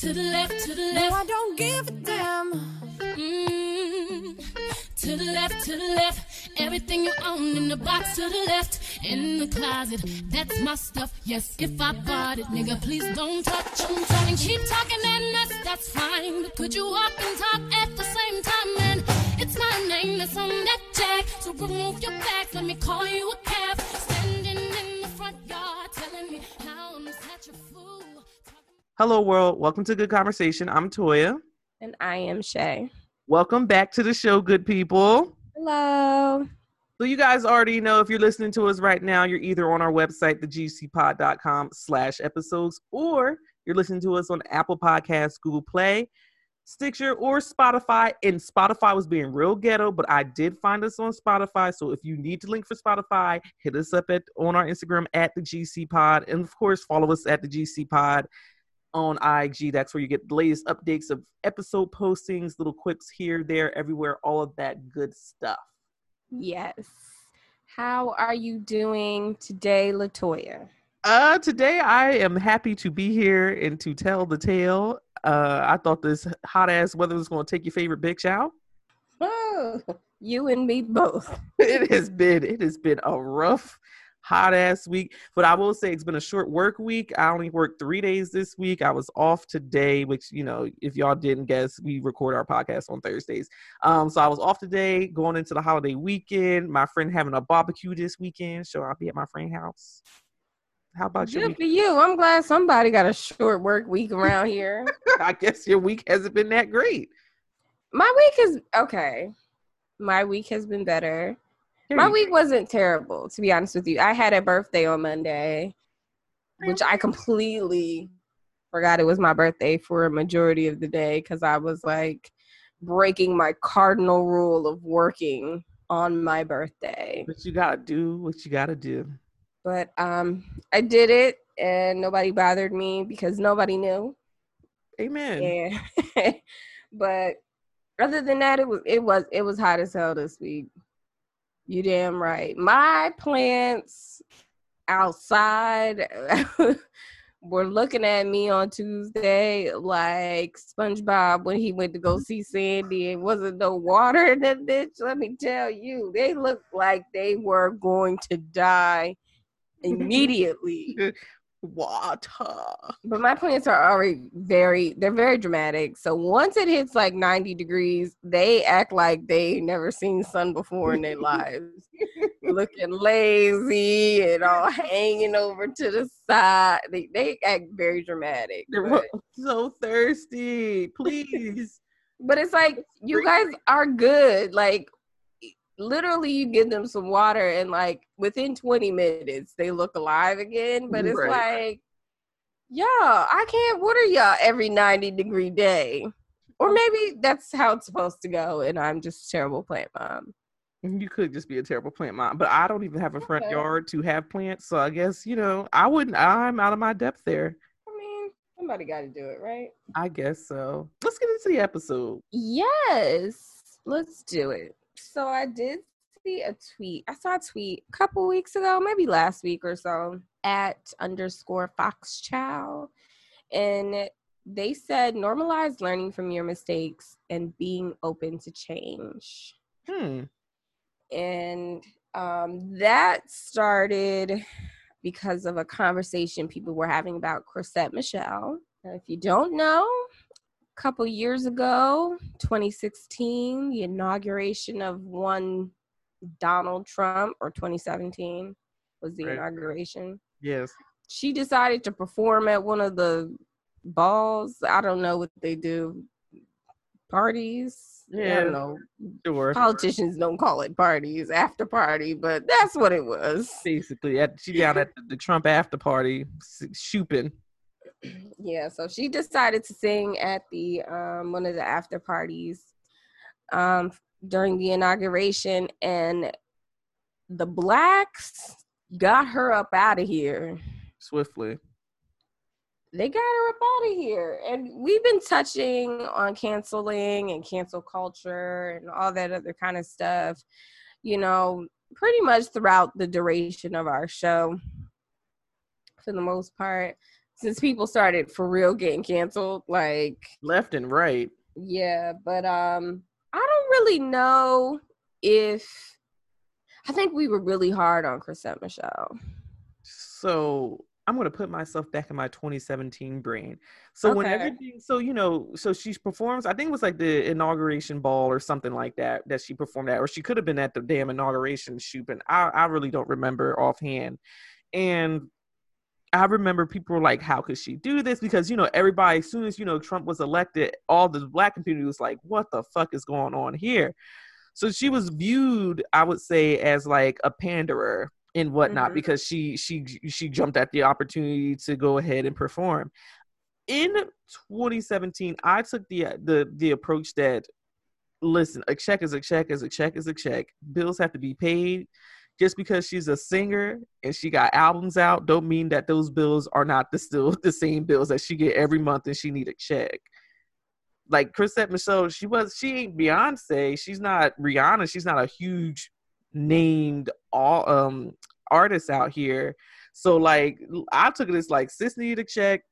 To the left, to the left. No, I don't give a damn. Mm, to the left, to the left. Everything you own in the box to the left. In the closet, that's my stuff. Yes, if I bought it, nigga, please don't touch. I'm talking, keep talking that nuts, that's fine. But could you walk and talk at the same time? And it's my name that's on that jack. So remove your back, let me call you a cab. Hello, world. Welcome to Good Conversation. I'm Toya. And I am Shay. Welcome back to the show, good people. Hello. So you guys already know if you're listening to us right now, you're either on our website, thegcpod.com slash episodes, or you're listening to us on Apple Podcasts, Google Play, Stitcher, or Spotify. And Spotify was being real ghetto, but I did find us on Spotify. So if you need to link for Spotify, hit us up at on our Instagram at the GC Pod. And of course, follow us at the GC Pod on IG. That's where you get the latest updates of episode postings, little quips here, there, everywhere, all of that good stuff. Yes. How are you doing today, Latoya? Uh, today I am happy to be here and to tell the tale. Uh, I thought this hot ass weather was going to take your favorite bitch out. Oh, you and me both. it has been it has been a rough hot ass week. But I will say it's been a short work week. I only worked three days this week. I was off today, which you know, if y'all didn't guess, we record our podcast on Thursdays. Um, so I was off today, going into the holiday weekend. My friend having a barbecue this weekend, so I'll be at my friend's house. How about Good you? for you. I'm glad somebody got a short work week around here. I guess your week hasn't been that great. My week is okay. My week has been better. My week wasn't terrible, to be honest with you. I had a birthday on Monday, which I completely forgot it was my birthday for a majority of the day because I was like breaking my cardinal rule of working on my birthday. But you gotta do what you gotta do. But um I did it and nobody bothered me because nobody knew. Amen. Yeah. but other than that, it was it was it was hot as hell this week. You damn right. My plants outside were looking at me on Tuesday like SpongeBob when he went to go mm-hmm. see Sandy and wasn't no water in that bitch. Let me tell you, they looked like they were going to die immediately. Water. But my plants are already very they're very dramatic. So once it hits like 90 degrees, they act like they never seen sun before in their lives. Looking lazy and all hanging over to the side. They they act very dramatic. They're so thirsty. Please. but it's like you guys are good. Like literally you give them some water and like within 20 minutes they look alive again. But it's Right. like yeah, I can't water y'all every 90 degree day. Or maybe that's how it's supposed to go, and I'm just a terrible plant mom. You could just be a terrible plant mom, but I don't even have a front Okay. yard to have plants, so I guess you know I wouldn't. I'm out of my depth there. I mean, somebody got to do it, right? I guess so. Let's get into the episode. Yes, let's do it. So I did see a tweet. I saw a tweet a couple weeks ago, maybe last week or so, at underscore Fox Chow, and they said normalize learning from your mistakes and being open to change. Hmm. and um, that started because of a conversation people were having about Chrisette Michele. Now, if you don't know, couple years ago, 2016, the inauguration of one Donald Trump, or 2017 was the Right. inauguration. Yes. She decided to perform at one of the balls. I don't know what they do. Parties. I Yeah. don't know Sure. politicians don't call it parties after party but that's what it was Basically, at she down at the, Trump after party, shooping. yeah so she decided to sing at the um one of the after parties um during the inauguration and the blacks got her up out of here swiftly. they got her up out of here. And we've been touching on canceling and cancel culture and all that other kind of stuff, you know, pretty much throughout the duration of our show for the most part. Since people started for real getting canceled, like left and right. Yeah, but um, I don't really know if I think we were really hard on Chrisette Michele. So I'm gonna put myself back in my 2017 brain. So okay. when everything, so you know, so she performs. I think it was like the inauguration ball or something like that that she performed at, or she could have been at the damn inauguration shoot, but I, I really don't remember offhand. And I remember people were like, "How could she do this?" Because you know, everybody, as soon as you know Trump was elected, all the black community was like, "What the fuck is going on here?" So she was viewed, I would say, as like a panderer and whatnot mm-hmm. because she she she jumped at the opportunity to go ahead and perform. In 2017, I took the the the approach that listen, a check is a check is a check is a check. Bills have to be paid just because she's a singer and she got albums out don't mean that those bills are not the still the same bills that she get every month and she need a check. Like Chrisette Michele, she was she ain't Beyonce, she's not Rihanna, she's not a huge named all um artist out here. So like I took it as like sis needed a check,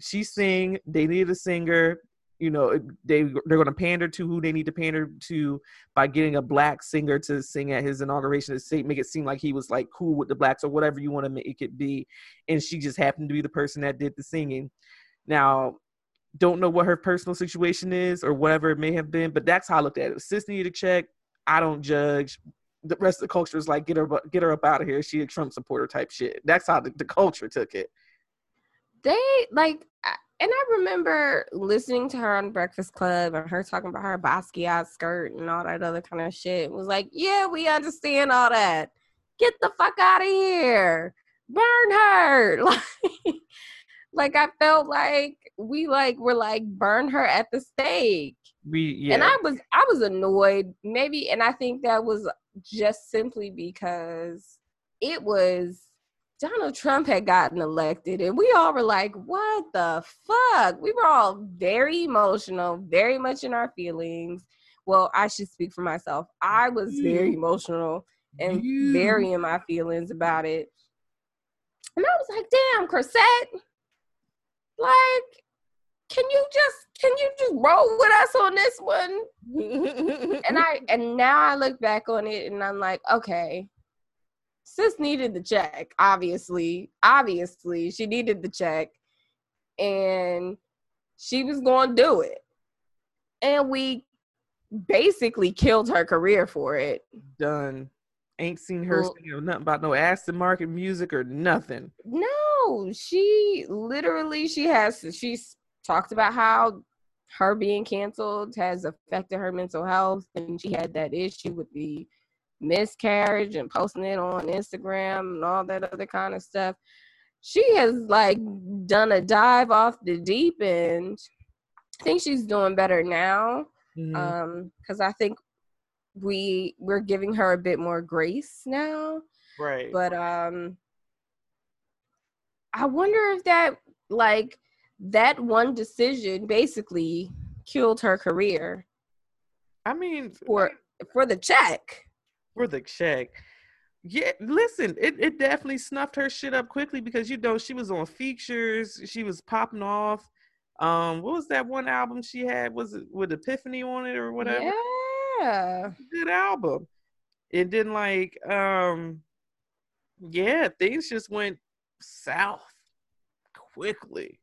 she sing, they needed a singer, you know they they're going to pander to who they need to pander to by getting a black singer to sing at his inauguration to say, make it seem like he was like cool with the blacks or whatever you want to make it be. And she just happened to be the person that did the singing. Now don't know what her personal situation is or whatever it may have been but that's how i looked at it. Sis needed a check. I don't judge. The rest of the culture is like get her get her up out of here. She a trump supporter type shit. That's how the, the culture took it. They like and I remember listening to her on Breakfast Club and her talking about her Basquiat skirt and all that other kind of shit. It was like, yeah, we understand all that. Get the fuck out of here. Burn her. Like, like I felt like we like were like burn her at the stake. We yeah. And I was I was annoyed. Maybe and I think that was just simply because it was Donald Trump had gotten elected, and we all were like, what the fuck? We were all very emotional, very much in our feelings. Well, I should speak for myself. I was very emotional and very in my feelings about it. And I was like, damn, Chrisette, like, can you just can you just roll with us on this one? and I and now I look back on it and I'm like, okay, sis needed the check, obviously. Obviously, she needed the check. And she was going to do it. And we basically killed her career for it. Done. Ain't seen her well, singing nothing about no Aston Martin music or nothing. No, she literally she has she's talked about how her being canceled has affected her mental health and she had that issue with the miscarriage and posting it on Instagram and all that other kind of stuff. She has like done a dive off the deep end. I think she's doing better now. Mm-hmm. Um, because I think we we're giving her a bit more grace now. Right. But um I wonder if that like that one decision basically killed her career. I mean for for the check for the check. Yeah, listen, it, it definitely snuffed her shit up quickly because you know she was on features, she was popping off. Um, what was that one album she had? Was it with Epiphany on it or whatever? Yeah, good album. It didn't like, um, yeah, things just went south quickly.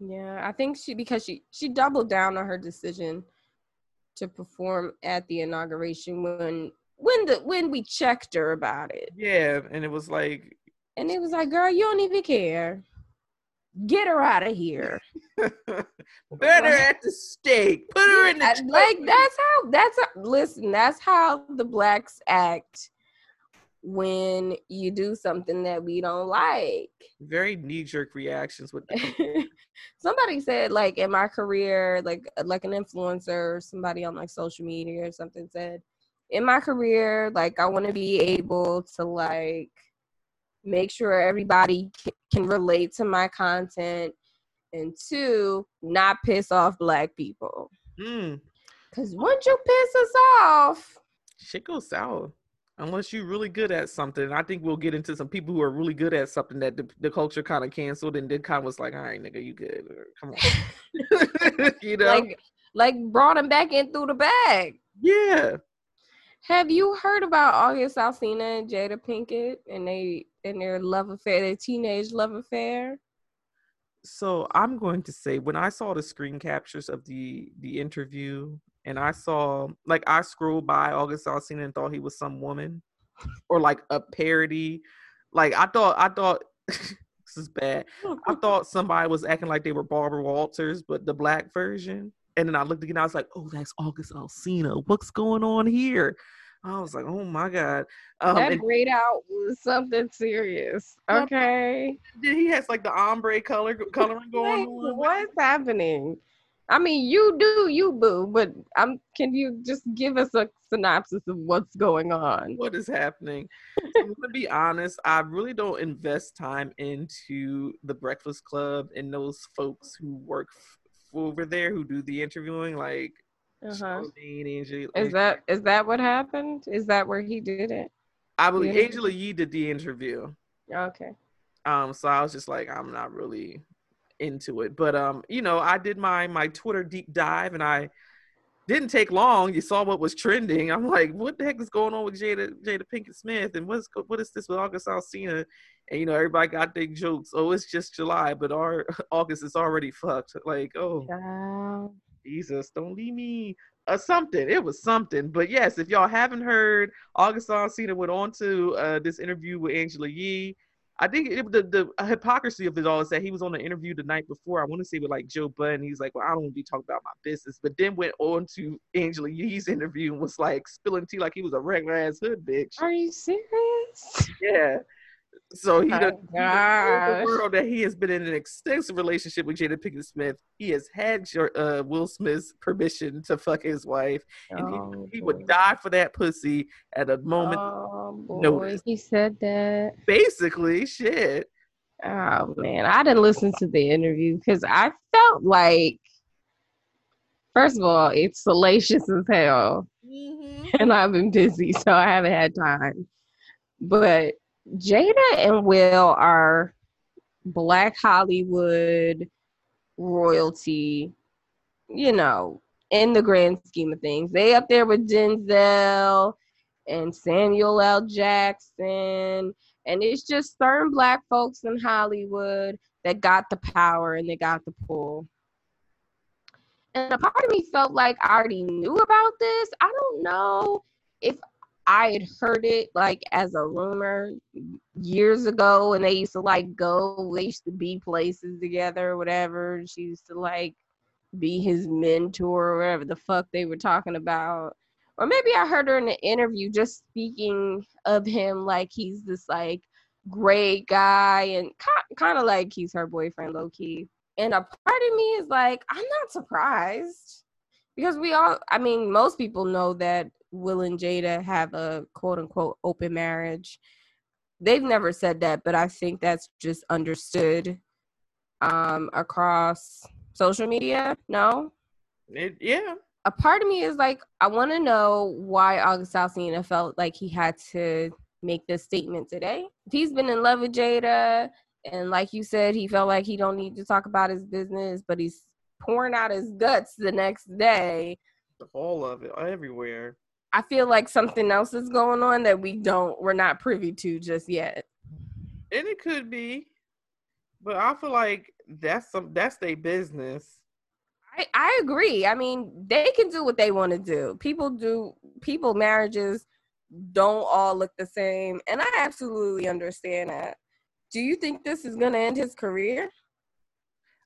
Yeah, I think she because she she doubled down on her decision to perform at the inauguration when when the when we checked her about it. Yeah, and it was like and it was like, girl, you don't even care. Get her out of here. Better at the stake. Put her in the like that's how that's how, listen, that's how the blacks act when you do something that we don't like. Very knee jerk reactions with somebody said like in my career, like like an influencer, somebody on like social media or something said, in my career, like I want to be able to like make sure everybody c- can relate to my content and two, not piss off black people. Mm. Cause once you piss us off, shit goes south. unless you're really good at something. I think we'll get into some people who are really good at something that the, the culture kind of canceled and then kind of was like, all right, nigga, you good? Come on, you know, like like brought him back in through the bag. yeah. Have you heard about August Alsina and Jada Pinkett and they and their love affair, their teenage love affair? So I'm going to say when I saw the screen captures of the the interview and I saw like I scrolled by August Alsina and thought he was some woman or like a parody. Like I thought I thought this is bad. I thought somebody was acting like they were Barbara Walters, but the black version. And then I looked again, I was like, oh, that's August Alsina. What's going on here? I was like, oh my God. Um, that and braid out was something serious. Okay. he has like the ombre color coloring going on. what's happening? I mean, you do you boo, but I'm. Can you just give us a synopsis of what's going on? what is happening. So gonna be honest, I really don't invest time into the Breakfast Club and those folks who work f- over there who do the interviewing, like Uh-huh. Angela. Is that is that what happened? Is that where he did it? I believe yeah. Angela Yee did the interview. Okay. Um, so I was just like, I'm not really into it. But um, you know, I did my my Twitter deep dive and I didn't take long. You saw what was trending. I'm like, what the heck is going on with Jada Jada Pinkett Smith? And what's what is this with August Alsina? And you know, everybody got their jokes. Oh, it's just July, but our August is already fucked. Like, oh Child. Jesus, don't leave me. Uh, something. It was something. But yes, if y'all haven't heard, August Alsina went on to uh, this interview with Angela Yee. I think it, the the hypocrisy of it all is that he was on the interview the night before. I want to say with like Joe Budden. He's like, "Well, I don't want to be talking about my business," but then went on to Angela Yee's interview and was like spilling tea like he was a regular ass hood bitch. Are you serious? Yeah. So he Oh, done, he done told the world that he has been in an extensive relationship with Jada Pinkett Smith. He has had your, uh, Will Smith's permission to fuck his wife, and he, Oh, he boy. would die for that pussy at a moment. Oh boy, notice. he said that. Basically, shit. Oh man, I didn't listen to the interview because I felt like, first of all, it's salacious as hell, and I've been busy, so I haven't had time. But Jada and Will are Black Hollywood royalty, you know, in the grand scheme of things. They up there with Denzel and Samuel L. Jackson. And it's just certain black folks in Hollywood that got the power and they got the pull. And a part of me felt like I already knew about this. I don't know if I had heard it like as a rumor years ago and they used to like go, they used to be places together or whatever. She used to like be his mentor or whatever the fuck they were talking about. Or maybe I heard her in an interview just speaking of him like he's this like great guy and kind of like he's her boyfriend low key. And a part of me is like, I'm not surprised because we all, I mean, most people know that Will and Jada have a quote unquote open marriage. They've never said that, but I think that's just understood um, across social media. No, It, yeah. a part of me is like, I want to know why August Alsina felt like he had to make this statement today. If he's been in love with Jada, and like you said, he felt like he don't need to talk about his business, but he's pouring out his guts the next day. All of it, everywhere. I feel like something else is going on that we don't, we're not privy to just yet. And it could be, but I feel like that's some that's their business. I, I agree. I mean, they can do what they want to do. People do people marriages don't all look the same, and I absolutely understand that. Do you think this is gonna end his career?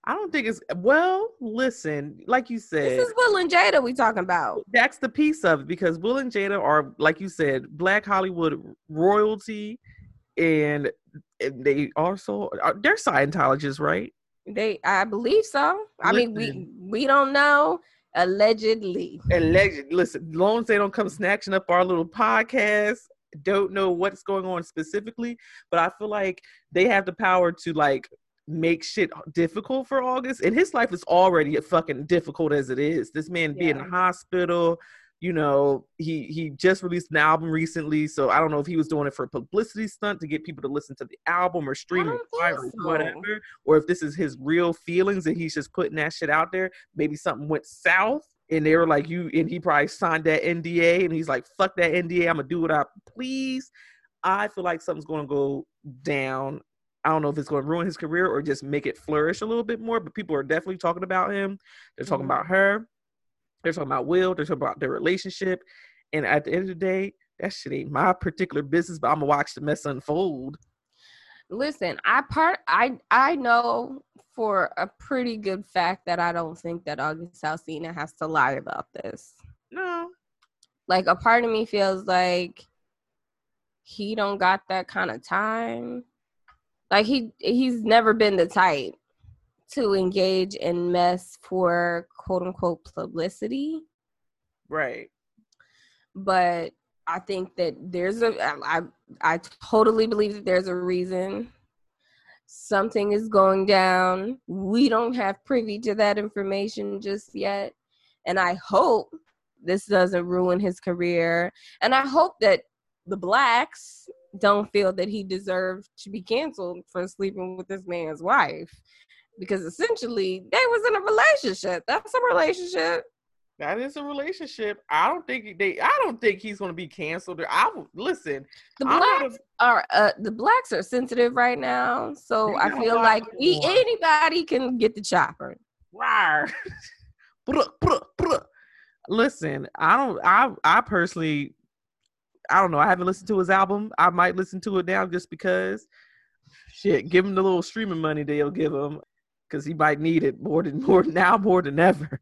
I don't think it's well. Listen, like you said, This is Will and Jada we talking about. that's the piece of it because Will and Jada are, like you said, Black Hollywood royalty, and they also uh, they're Scientologists, right? They, I believe so. I mean, we we don't know. Allegedly, legend, listen, long as they don't come snatching up our little podcast, don't know what's going on specifically, but I feel like they have the power to like make shit difficult for August, and his life is already fucking difficult as it is. This man be in the hospital you know, he he just released an album recently, so I don't know if he was doing it for a publicity stunt to get people to listen to the album or stream it or so. whatever, or if this is his real feelings and he's just putting that shit out there. Maybe something went south and they were like, "You," and he probably signed that NDA, and he's like, "Fuck that NDA, I'm gonna do what I please." I feel like something's gonna go down. I don't know if it's going to ruin his career or just make it flourish a little bit more, but people are definitely talking about him. They're talking Mhm. about her. They're talking about Will. They're talking about their relationship. And at the end of the day, that shit ain't my particular business, but I'm gonna watch the mess unfold. Listen, I part I I know for a pretty good fact that I don't think that August Alsina has to lie about this. No, Like a part of me feels like he don't got that kind of time. Like he he's never been the type to engage in mess for quote unquote publicity. right. but I think that there's a I I I totally believe that there's a reason something is going down. We don't have privy to that information just yet, and I hope this doesn't ruin his career. And I hope that the blacks don't feel that he deserved to be canceled for sleeping with this man's wife. Because essentially they was in a relationship. That's a relationship. That is a relationship. I don't think they. I don't think he's gonna be canceled. I listen. The blacks are uh the blacks are sensitive right now, so I feel like we anybody can get the chopper. Rawr. Bruh, bruh, bruh. Listen, I don't. I I personally, I don't know. I haven't listened to his album. I might listen to it now just because. Shit, give him the little streaming money they'll give him, because he might need it more than more now more than ever.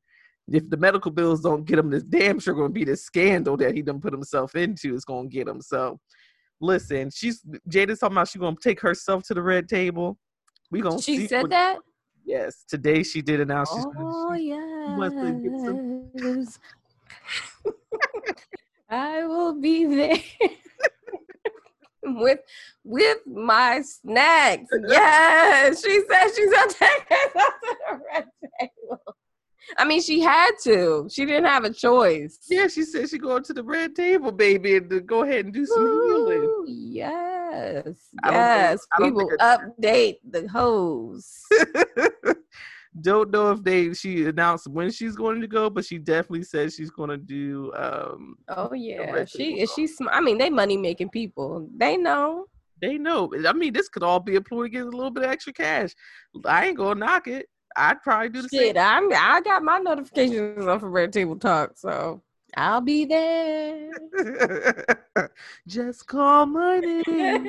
If the medical bills don't get him, this damn sure to be this scandal that he done put himself into is going to get him. So, listen, she's Jada's talking about she going to take herself to the red table. We gonna She see said what- that. Yes, today she did announce she's gonna, Oh she- get some- yes, I will be there with with my snacks. Yes, she said she's gonna take herself to the red table. I mean, she had to. She didn't have a choice. Yeah, she said she going to the red table, baby, and to go ahead and do some healing. Ooh, yes, think- yes. We will update the hose. Don't know if they she announced when she's going to go, but she definitely says she's going to do. um Oh yeah, she table she's. sm- I mean, they money making people. They know. They know. I mean, this could all be a ploy to get a little bit of extra cash. I ain't gonna knock it. I'd probably do the Shit, I'm. I got my notifications on for Red Table Talk, so I'll be there. Just call my name.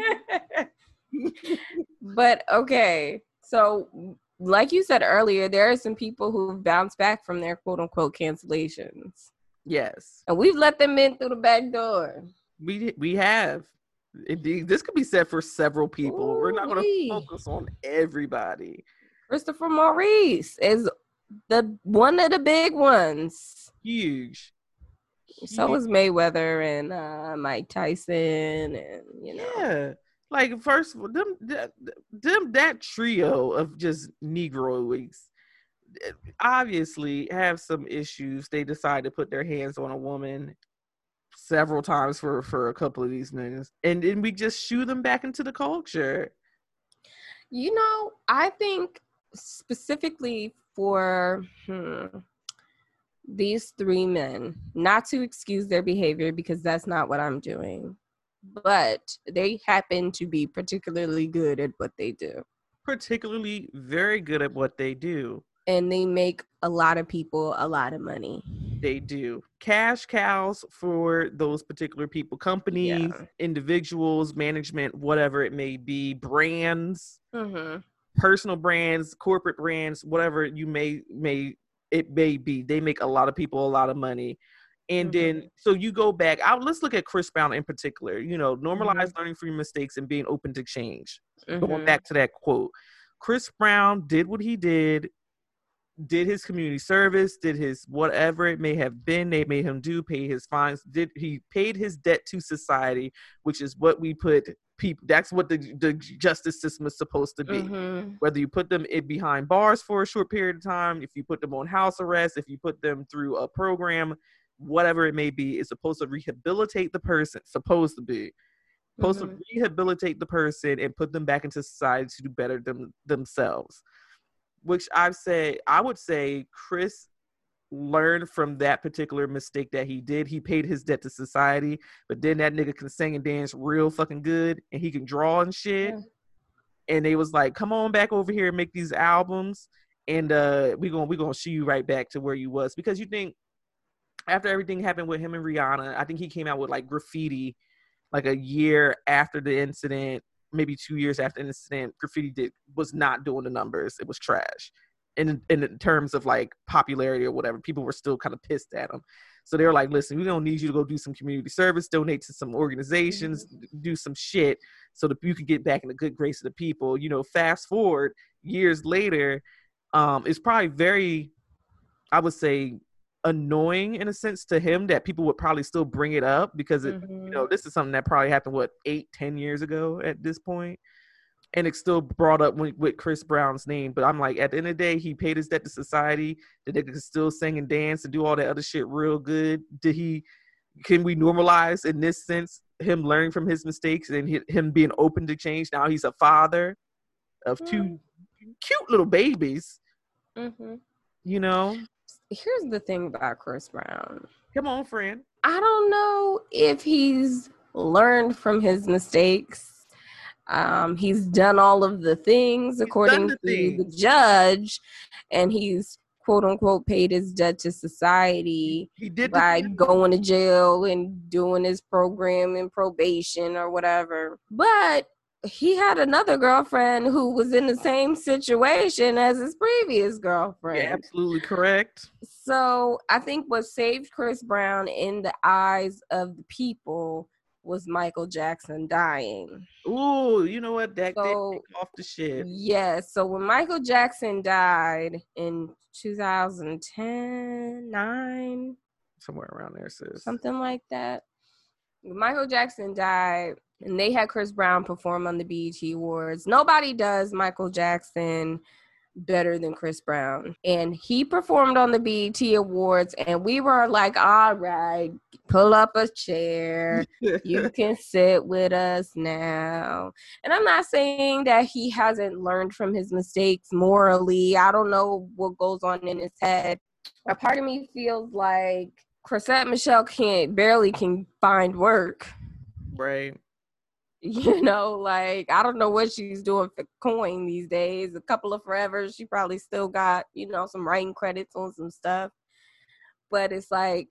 but okay, so like you said earlier, there are some people who've bounced back from their quote unquote cancellations, yes, and we've let them in through the back door. we we have. Indeed, this could be said for several people. We're not going to focus on everybody. Christopher Maurice is the one of the big ones. Huge. So Huge. is Mayweather and uh, Mike Tyson, and you know, Yeah. Like first of all, them them that trio of just Negroids eh, obviously have some issues. They decide to put their hands on a woman several times for for a couple of these niggas. And then we just shoo them back into the culture. You know, I think specifically for hmm, these three men, not to excuse their behavior because that's not what I'm doing, but they happen to be particularly good at what they do. Particularly very good at what they do. And they make a lot of people a lot of money. They do. Cash cows for those particular people, companies, Yeah. individuals, management, whatever it may be, brands. Mm-hmm. personal brands, corporate brands, whatever you may may it may be. They make a lot of people a lot of money. And then so you go back out let's look at Chris Brown in particular. You know, normalize learning from your mistakes and being open to change. Mm-hmm. Going back to that quote. Chris Brown did what he did, did his community service, did his whatever it may have been, they made him do, pay his fines, did he paid his debt to society, which is what we put people that's what the the justice system is supposed to be Mm-hmm. whether you put them in behind bars for a short period of time, if you put them on house arrest, if you put them through a program, whatever it may be, is supposed to rehabilitate the person. Supposed to be supposed Mhm. to rehabilitate the person and put them back into society to do better them themselves. Which I've said, I would say Chris learned from that particular mistake that he did. He paid his debt to society, but then that nigga can sing and dance real fucking good and he can draw and shit. Yeah. And they was like, come on back over here and make these albums. And uh we gonna we gonna shoot you right back to where you was because you think after everything happened with him and Rihanna, I think he came out with like graffiti like a year after the incident, maybe two years after the incident, graffiti did was not doing the numbers. It was trash. In in terms of like popularity or whatever, people were still kind of pissed at him. So they were like, listen, we don't need you to go do some community service, donate to some organizations, do some shit so that you can get back in the good grace of the people. You know, fast forward years later, um, it's probably very, I would say, annoying in a sense to him that people would probably still bring it up because it, Mhm. you know this is something that probably happened what eight ten years ago at this point and it's still brought up with, with chris brown's name but i'm like at the end of the day he paid his debt to society the nigga could still sing and dance and do all that other shit real good did he can we normalize in this sense him learning from his mistakes and hi- him being open to change now he's a father of two Mm. cute little babies Mhm. you know Here's the thing about Chris Brown. come on friend I don't know if he's learned from his mistakes. Um, he's done all of the things according the to the judge, and he's quote unquote paid his debt to society he did by going to jail and doing his program in probation or whatever. But he had another girlfriend who was in the same situation as his previous girlfriend. Yeah, absolutely correct. So I think what saved Chris Brown in the eyes of the people was Michael Jackson dying. Ooh, you know what? That So- did off the shit. Yes. So when Michael Jackson died in 2010, 9, Somewhere around there, sis. something like that. Michael Jackson died, and they had Chris Brown perform on the BET Awards. Nobody does Michael Jackson better than Chris Brown. And he performed on the BET Awards, and we were like, all right, pull up a chair. You can sit with us now. And I'm not saying that he hasn't learned from his mistakes morally. I don't know what goes on in his head. A part of me feels like Chrisette Michele can't barely can find work. right. You know, like I don't know what she's doing for coin these days. A couple of forever, she probably still got, you know, some writing credits on some stuff. But it's like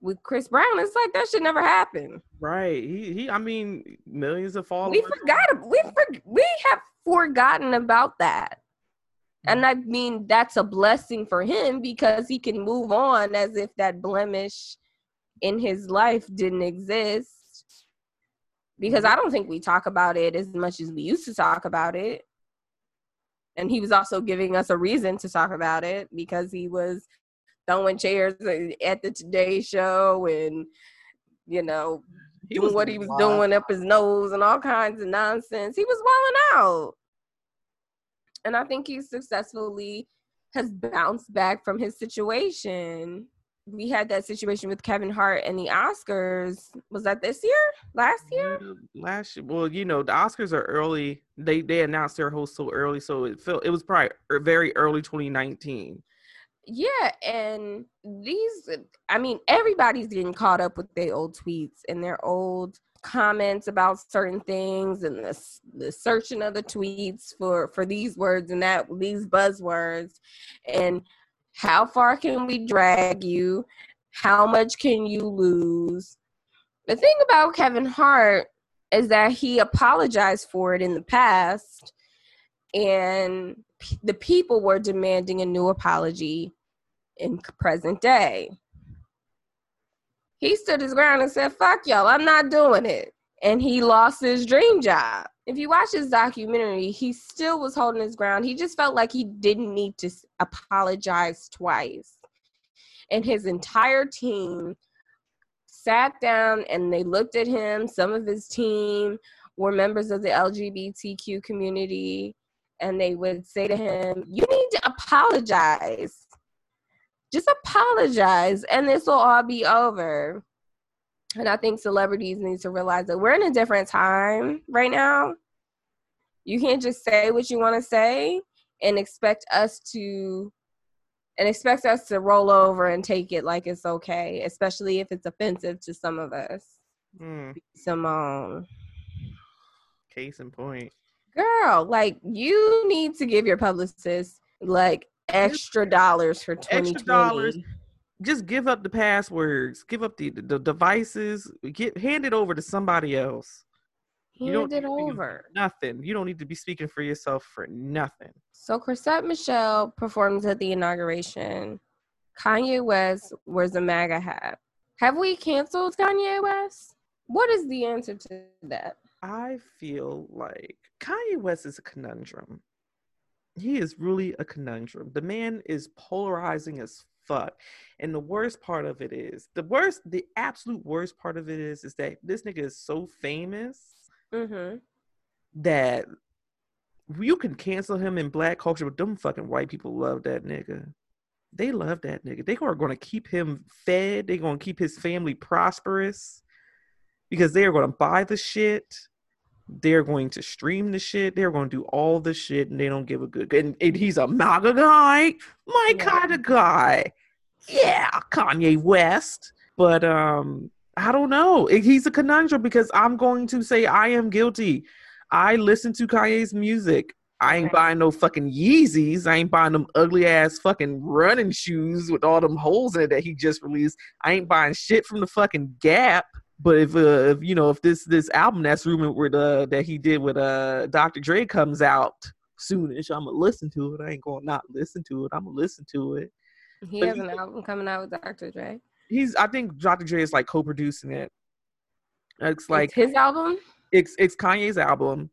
with Chris Brown, it's like that should never happen. Right. He he I mean millions of followers. We forgot we for, we have forgotten about that. And I mean that's a blessing for him because he can move on as if that blemish in his life didn't exist. Because I don't think we talk about it as much as we used to talk about it. And he was also giving us a reason to talk about it because he was throwing chairs at the Today Show and, you know, He doing what he was lot. doing up his nose and all kinds of nonsense. He was wilding out. And I think he successfully has bounced back from his situation. We had that situation with Kevin Hart and the Oscars. Was that this year? Last year? Last year, well, you know, the Oscars are early. They they announced their host so early, so it felt it was probably er- very early 2019. Yeah, and these, I mean, everybody's getting caught up with their old tweets and their old comments about certain things and the, the searching of the tweets for for these words and that these buzzwords and how far can we drag you how much can you lose the thing about kevin hart is that he apologized for it in the past and p- the people were demanding a new apology in present day. He stood his ground and said, Fuck y'all, I'm not doing it. And he lost his dream job. If you watch his documentary, he still was holding his ground. He just felt like he didn't need to apologize twice. And his entire team sat down and they looked at him. Some of his team were members of the LGBTQ community and they would say to him, You need to apologize just apologize and this will all be over. And I think celebrities need to realize that we're in a different time right now. You can't just say what you want to say and expect us to and expect us to roll over and take it like it's okay, especially if it's offensive to some of us. Mm, Simone. case in point. Girl, like you need to give your publicist like extra dollars for 2020. dollars. Just give up the passwords. Give up the, the, the devices. Get hand it over to somebody else. You don't Hand it need to be over. Nothing. You don't need to be speaking for yourself for nothing. So Chrisette Michelle performs at the inauguration. Kanye West wears a MAGA hat. Have we canceled Kanye West? What is the answer to that? I feel like Kanye West is a conundrum. He is really a conundrum. The man is polarizing as fuck. And the worst part of it is the worst, the absolute worst part of it is, is that this nigga is so famous Mm-hmm. that you can cancel him in black culture, but them fucking white people love that nigga. They love that nigga. They are going to keep him fed. They're going to keep his family prosperous because they are going to buy the shit. They're going to stream the shit. They're going to do all the shit, and they don't give a good. And, and he's a MAGA guy, my Yeah. kind of guy. Yeah, Kanye West. But um, I don't know. He's a conundrum because I'm going to say I am guilty. I listen to Kanye's music. I ain't buying no fucking Yeezys. I ain't buying them ugly ass fucking running shoes with all them holes in it that he just released. I ain't buying shit from the fucking Gap. But if, uh, if you know if this this album that's rumored with uh that he did with uh Dr. Dre comes out soonish, I'm gonna listen to it. I ain't gonna not listen to it. I'm gonna listen to it. He But has you an album coming out with Dr. Dre. He's I think Dr. Dre is like co-producing it. It's like It's his album. it's it's Kanye's album,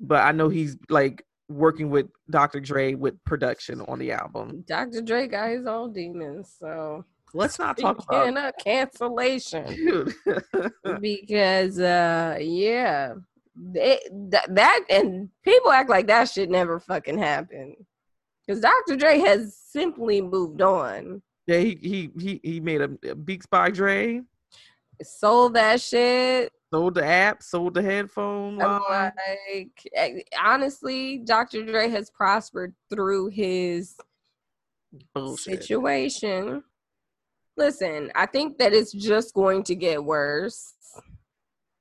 but I know he's like working with Dr. Dre with production on the album. Dr. Dre got his own demons, so Let's not talk about of cancellation. because uh yeah they, that, that and people act like that shit never fucking happened because dr dre has simply moved on yeah, he he he he made a, a Beats by Dre, sold that shit sold the app, sold the headphone. Line. like eh, honestly dr dre has prospered through his Bullshit. situation listen i think that it's just going to get worse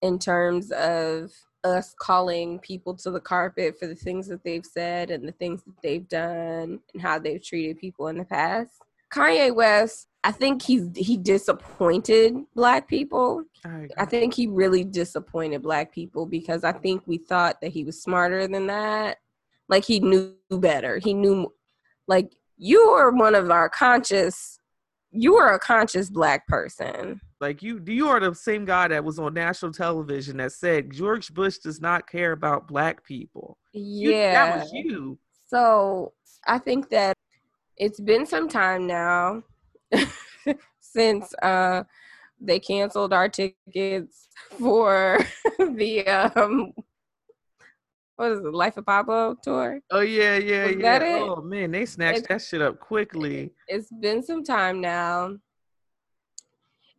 in terms of us calling people to the carpet for the things that they've said and the things that they've done and how they've treated people in the past kanye west i think he's he disappointed black people I. I think he really disappointed black people because I think we thought that he was smarter than that. Like he knew better. He knew like you were one of our conscious you are a conscious black person. like you you are the same guy that was on national television that said George Bush does not care about black people. You- Yeah. that was you. So I think that it's been some time now since uh they canceled our tickets for the um what is it, Life of Pablo tour? Oh yeah, yeah, Was yeah. that it? Oh man, they snatched It- that shit up quickly. It's been some time now.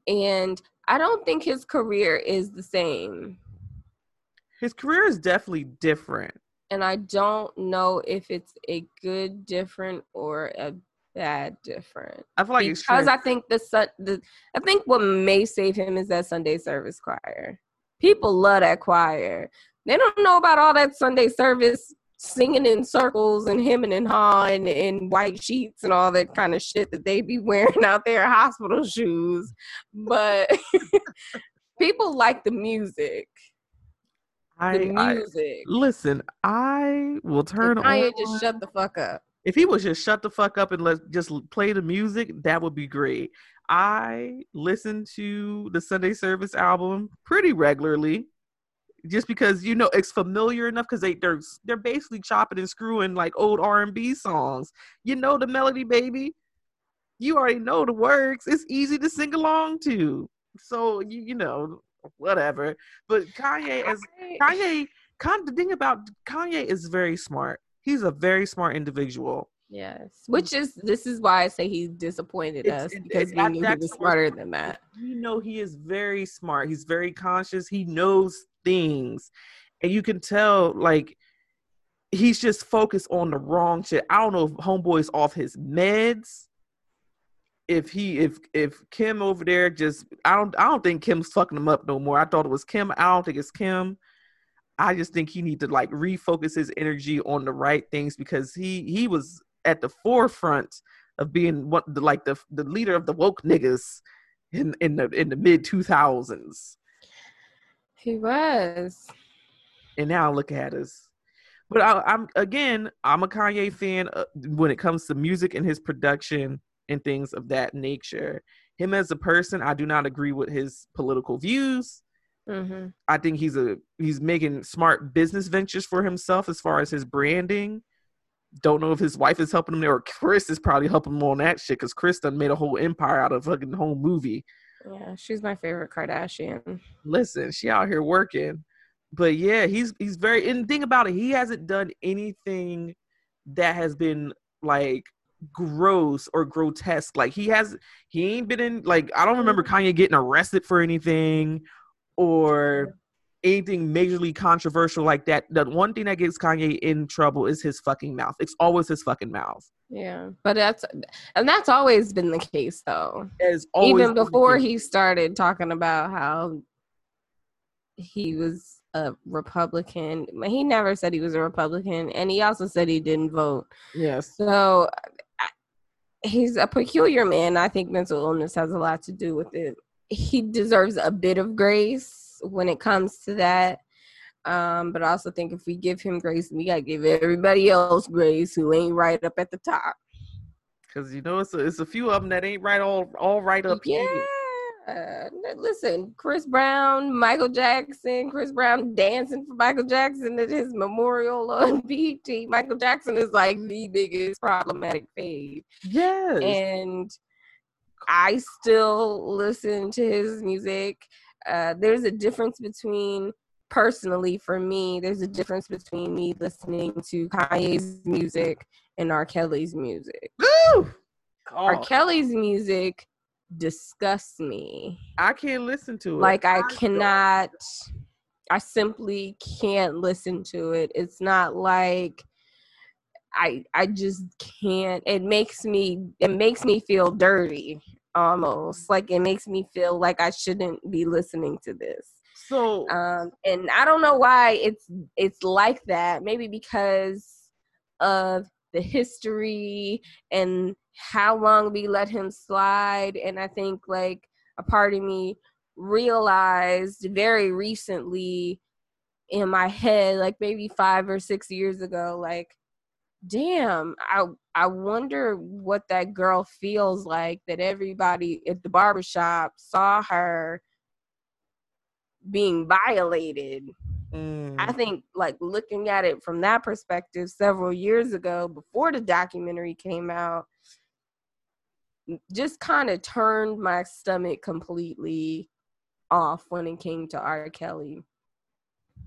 And I don't think his career is the same. His career is definitely different. And I don't know if it's a good different or a bad different. I feel like because I think the sun the I think what may save him is that Sunday service choir. People love that choir. They don't know about all that Sunday service singing in circles and hemming and hawing and in white sheets and all that kind of shit that they be wearing out there, hospital shoes. But people like the music. I, The I music. listen. I will turn If Kanye on. just shut the fuck up. if he was just shut the fuck up and let just play the music, that would be great. I listen to the Sunday Service album pretty regularly, just because you know it's familiar enough. Because they they're they're basically chopping and screwing like old R and B songs. You know the melody, baby. You already know the words. It's easy to sing along to. So you you know whatever. But Kanye as Kanye, Con- the thing about Kanye is very smart. He's a very smart individual. Yes, which is this is why I say he disappointed It's- us because it- we knew he was smarter than that. You know, he is very smart. He's very conscious. He knows things, and you can tell like he's just focused on the wrong shit. I don't know if homeboy's off his meds. If he if if Kim over there just I don't I don't think Kim's fucking him up no more. I thought it was Kim. I don't think it's Kim. I just think he need to like refocus his energy on the right things because he he was at the forefront of being what the like the the leader of the woke niggas in in the in the mid two thousands. He was. and now look at us. But I, I'm again, I'm a Kanye fan uh, when it comes to music and his production and things of that nature. Him as a person, I do not agree with his political views. hmm I think he's a he's making smart business ventures for himself as far as his branding. Don't know if his wife is helping him there or Kris is probably helping him on that shit because Kris done made a whole empire out of fucking home movie. Yeah, she's my favorite Kardashian. listen, she out here working. But yeah, he's he's very and the thing about it, he hasn't done anything that has been like gross or grotesque. Like he has he ain't been in like I don't remember mm. Kanye getting arrested for anything or anything majorly controversial like that. The one thing that gets Kanye in trouble is his fucking mouth. It's always his fucking mouth. Yeah, but that's and that's always been the case though. That is always Even before he started talking about how he was a Republican, he never said he was a Republican, and he also said he didn't vote. Yes. So he's a peculiar man. I think mental illness has a lot to do with it. He deserves a bit of grace when it comes to that. Um, but I also think if we give him grace, we gotta give everybody else grace who ain't right up at the top. Cause you know it's a, it's a few of them that ain't right all all right up Yeah. here. Uh, listen, Chris Brown, Michael Jackson, Chris Brown dancing for Michael Jackson at his memorial on BT. Michael Jackson is like the biggest problematic fave. Yes. and I still listen to his music. Uh, there's a difference between personally for me. There's a difference between me listening to Kanye's music and R. Kelly's music. Woo! R. Kelly's music disgusts me. I can't listen to it. Like I cannot. I simply can't listen to it. It's not like I I just can't. It makes me it makes me feel dirty almost. Like it makes me feel like I shouldn't be listening to this. So Um and I don't know why it's it's like that. Maybe because of the history and how long we let him slide and I think like a part of me realized very recently in my head like maybe 5 or 6 years ago like damn i i wonder what that girl feels like that everybody at the barbershop saw her being violated mm, i think like looking at it from that perspective several years ago before the documentary came out just kind of turned my stomach completely off when it came to R. Kelly.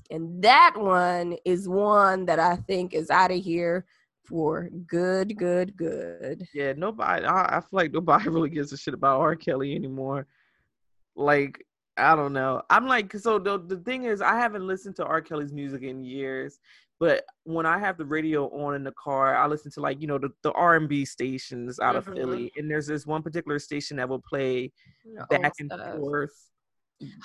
And that one is one that I think is out of here for good, good, good. yeah, nobody. I, I feel like nobody really gives a shit about R. Kelly anymore. Like I don't know. I'm like so the the thing is I haven't listened to R. Kelly's music in years. But when I have the radio on in the car, I listen to like you know the, the R and B stations out of Mhm. Philly, and there's this one particular station that will play back and stuff. forth.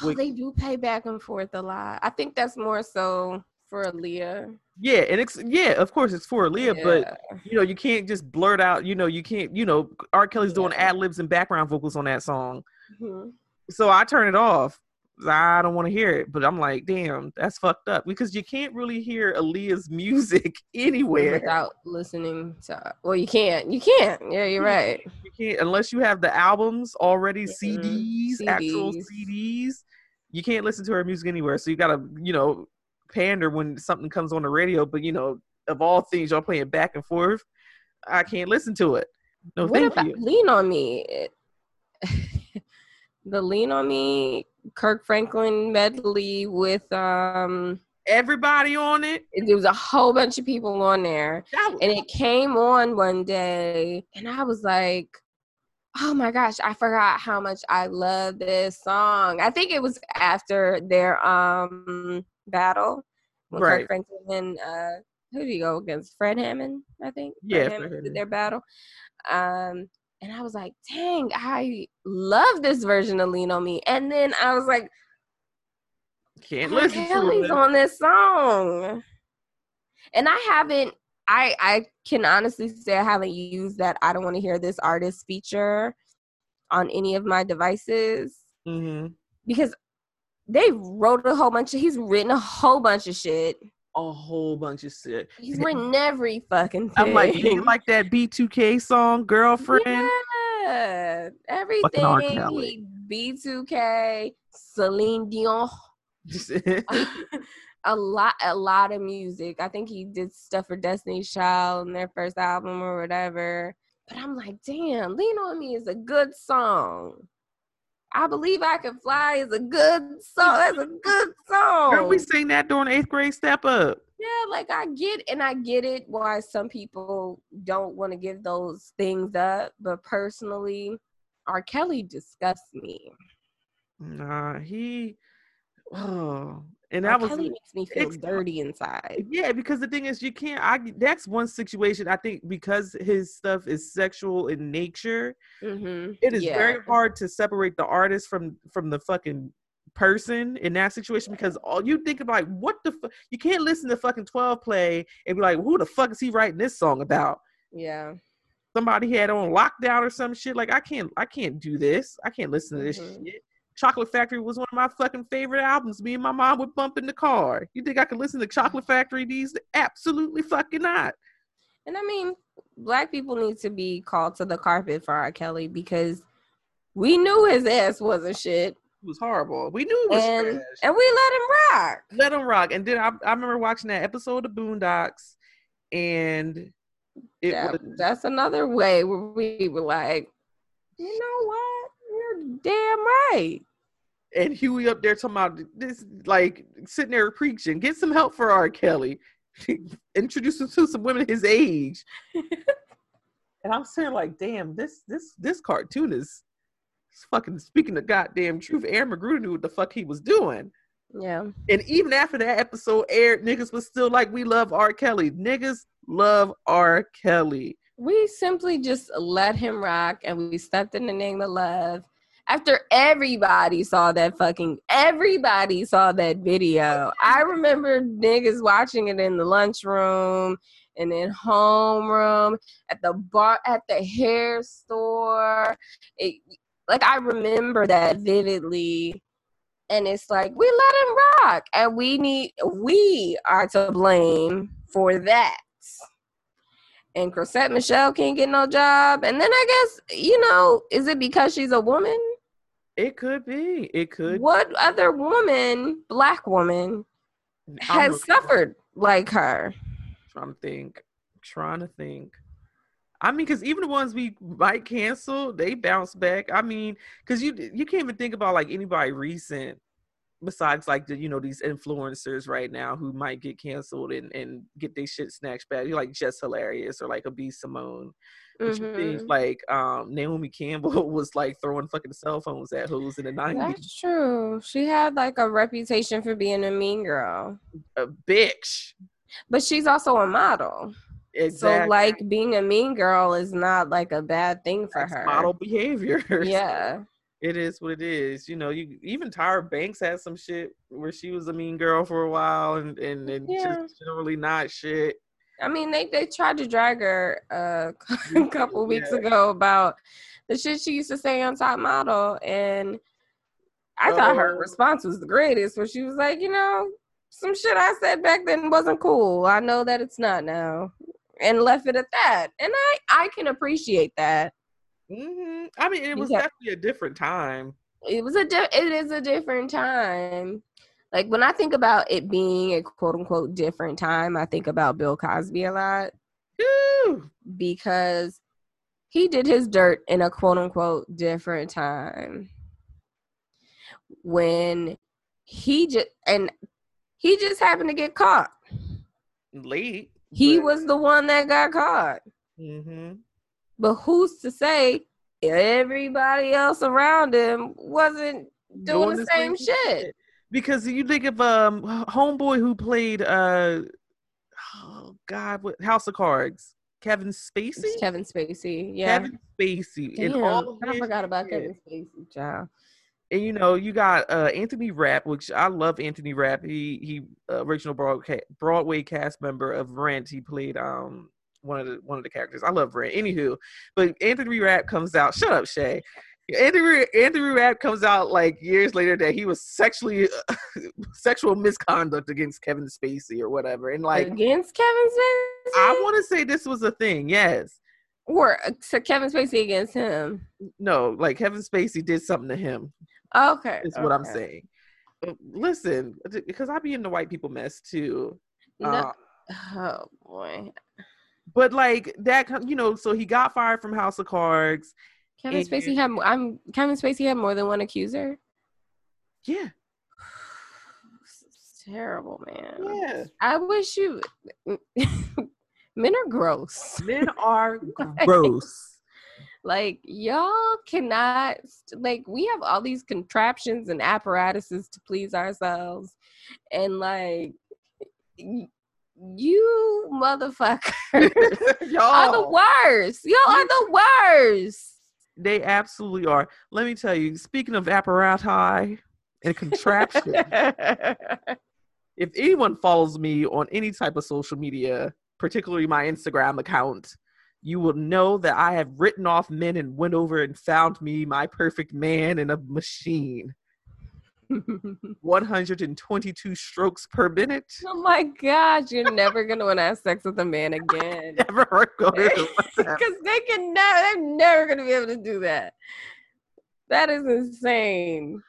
Oh, they do pay back and forth a lot. I think that's more so for Aaliyah. yeah, and it's yeah, of course it's for Aaliyah, but you know, you can't just blurt out, you know, you can't, you know, R. Kelly's doing ad libs and background vocals on that song. Mhm. So I turn it off. I don't want to hear it, but I'm like, damn, that's fucked up because you can't really hear Aaliyah's music anywhere. without listening to. Well, you can't. You can't. Yeah, you're right. You can't unless you have the albums already, Mhm. CDs, actual CDs. CDs. You can't listen to her music anywhere. So you gotta, you know, pander when something comes on the radio. But you know, of all things, y'all playing back and forth. I can't listen to it. No, what thank about you. Lean on Me? the Lean on Me Kirk Franklin medley with um everybody on it. There was a whole bunch of people on there. Was- And it came on one day, and I was like, oh my gosh, I forgot how much I love this song. I think it was after their um battle. When Kirk Franklin and uh who did he go against? Fred Hammond, I think. Yeah, Fred Fred Hammond Hammond. their battle. Um and I was like, dang, I love this version of Lean on Me. And then I was like, can't listen to Kelly's on this song. And I haven't I I can honestly say I haven't used that I don't want to hear this artist feature on any of my devices Mhm. because they wrote a whole bunch of he's written a whole bunch of shit. A whole bunch of shit. He's written every fucking thing. I'm like, you like that B2K song, girlfriend? Yeah, everything. He B2K, Celine Dion. a lot a lot of music. I think he did stuff for Destiny's Child in their first album or whatever. But I'm like, damn, Lean on Me is a good song. I believe I can fly is a good song. That's a good song. Girl, we sang that during eighth grade step up. yeah, like I get and I get it why some people don't want to give those things up. But personally, R. Kelly disgusts me. Nah, he oh and that was Kelly makes me feel dirty inside. yeah, because the thing is you can't I that's one situation I think because his stuff is sexual in nature, Mm-hmm. it is yeah. very hard to separate the artist from from the fucking person in that situation because all you think about like, what the fuck you can't listen to fucking 12 play and be like who the fuck is he writing this song about Yeah. somebody had on lockdown or some shit like i can't i can't do this i can't listen to this Mhm. shit chocolate factory was one of my fucking favorite albums me and my mom would bump in the car you think i could listen to chocolate factory these absolutely fucking not And I mean, black people need to be called to the carpet for R. Kelly because we knew his ass wasn't shit. it was horrible we knew it was And trash. and we let him rock. let him rock. And then I, I remember watching that episode of Boondocks, and it That- was that's another way where we were like, you know what? Damn right. and Huey up there talking about this, like sitting there preaching, get some help for R. Kelly, introduce him to some women his age. and I'm saying like, damn, this this this cartoon is fucking speaking the goddamn truth. Aaron McGruder knew what the fuck he was doing. Yeah. And even after that episode aired, niggas was still like, we love R. Kelly. Niggas love R. Kelly. We simply just let him rock and we stepped in the name of love. After everybody saw that fucking everybody saw that video. I remember niggas watching it in the lunchroom and in homeroom, at the bar, at the hair store. It, like I remember that vividly. And it's like we let him rock, and we need we are to blame for that and Chrisette Michele can't get no job. And then I guess, you know, is it because she's a woman? It could be. It could. What other woman, black woman, I'm has suffered like her? Trying to think. Trying to think. I mean, because even the ones we might cancel, they bounce back. I mean, because you you can't even think about like anybody recent besides like the you know these influencers right now who might get canceled and and get their shit snatched back. You're like Jess Hilarious or like a B Simone. But you think Mhm. like um Naomi Campbell was like throwing fucking cell phones at hoes in the nineties. That's true. She had like a reputation for being a mean girl, A bitch. but she's also a model. Exactly. So, like, being a mean girl is not like a bad thing for That's her. model behavior. Yeah. It is what it is. You know, you even Tyra Banks had some shit where she was a mean girl for a while and and, and Yeah. just generally not shit. I mean, they they tried to drag her uh, a couple weeks Yeah. ago about the shit she used to say on Top Model, and I thought her Oh. response was the greatest. Where she was like, you know, some shit I said back then wasn't cool. I know that it's not now, and left it at that. And I I can appreciate that. Hmm I mean, it was definitely a different time. It was a di- it is a different time. Like when I think about it being a quote unquote different time, I think about Bill Cosby a lot. Woo! because he did his dirt in a quote unquote different time when he just and He just happened to get caught. Late. He but- was the one that got caught. Mhm. But who's to say everybody else around him wasn't doing, the same shit? Because you think of um homeboy who played uh oh god what House of Cards Kevin Spacey It's Kevin Spacey. Yeah. Kevin Spacey Damn, all I forgot about shit. Kevin Spacey, child. and you know you got uh Anthony Rapp which I love Anthony Rapp he he uh, original Broadway Broadway cast member of Rent he played um one of the one of the characters I love Rent. anywho but Anthony Rapp comes out shut up Shay Anthony Anthony Rapp comes out like years later that he was sexually sexual misconduct against Kevin Spacey or whatever and like Against Kevin Spacey? I want to say this was a thing yes or uh, so Kevin Spacey against him. no like Kevin Spacey did something to him Okay. is what I'm saying. Uh, Listen, because I be in the white people mess too. No- Uh, oh boy. But like that, you know, so he got fired from House of Cards. Kevin and- Spacey had I'm Kevin Spacey had more than one accuser. Yeah, terrible, man. yeah. I wish you men are gross. Men are gross. Like y'all cannot like we have all these contraptions and apparatuses to please ourselves, and like y- you motherfuckers are the worst. Y'all are the worst. they absolutely are. Let me tell you. Speaking of apparati and contraption, if anyone follows me on any type of social media, particularly my Instagram account, you will know that I have written off men and went over and found me my perfect man in a machine. 122 strokes per minute. oh my gosh, you're never gonna want to have sex with a man again. Never to Because they can never, they're never gonna be able to do that. That is insane.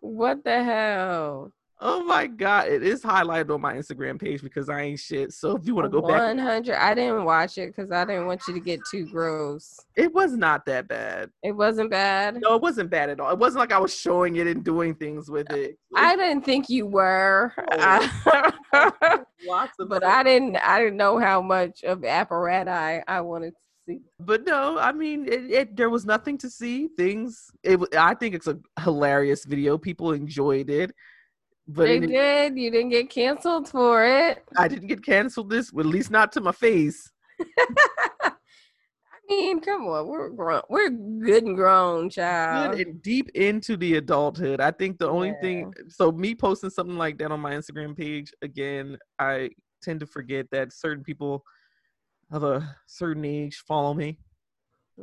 what the hell? Oh my god, it is highlighted on my Instagram page because I ain't shit. So if you want to go back, 100. I didn't watch it because I didn't want you to get too gross. it was not that bad. It wasn't bad. No, it wasn't bad at all. It wasn't like I was showing it and doing things with it. I didn't think you were, oh, lots of but I didn't. I didn't know how much of apparatus I wanted to see. but no, I mean, it, it there was nothing to see. Things. It. I think it's a hilarious video. People enjoyed it, but they it- did. You didn't get canceled for it. I didn't get canceled. This, at least not to my face. I mean, come on, we're grown. We're good and grown, child. Good and deep into the adulthood. I think the only thing. So me posting something like that on my Instagram page again, I tend to forget that certain people of a certain age follow me.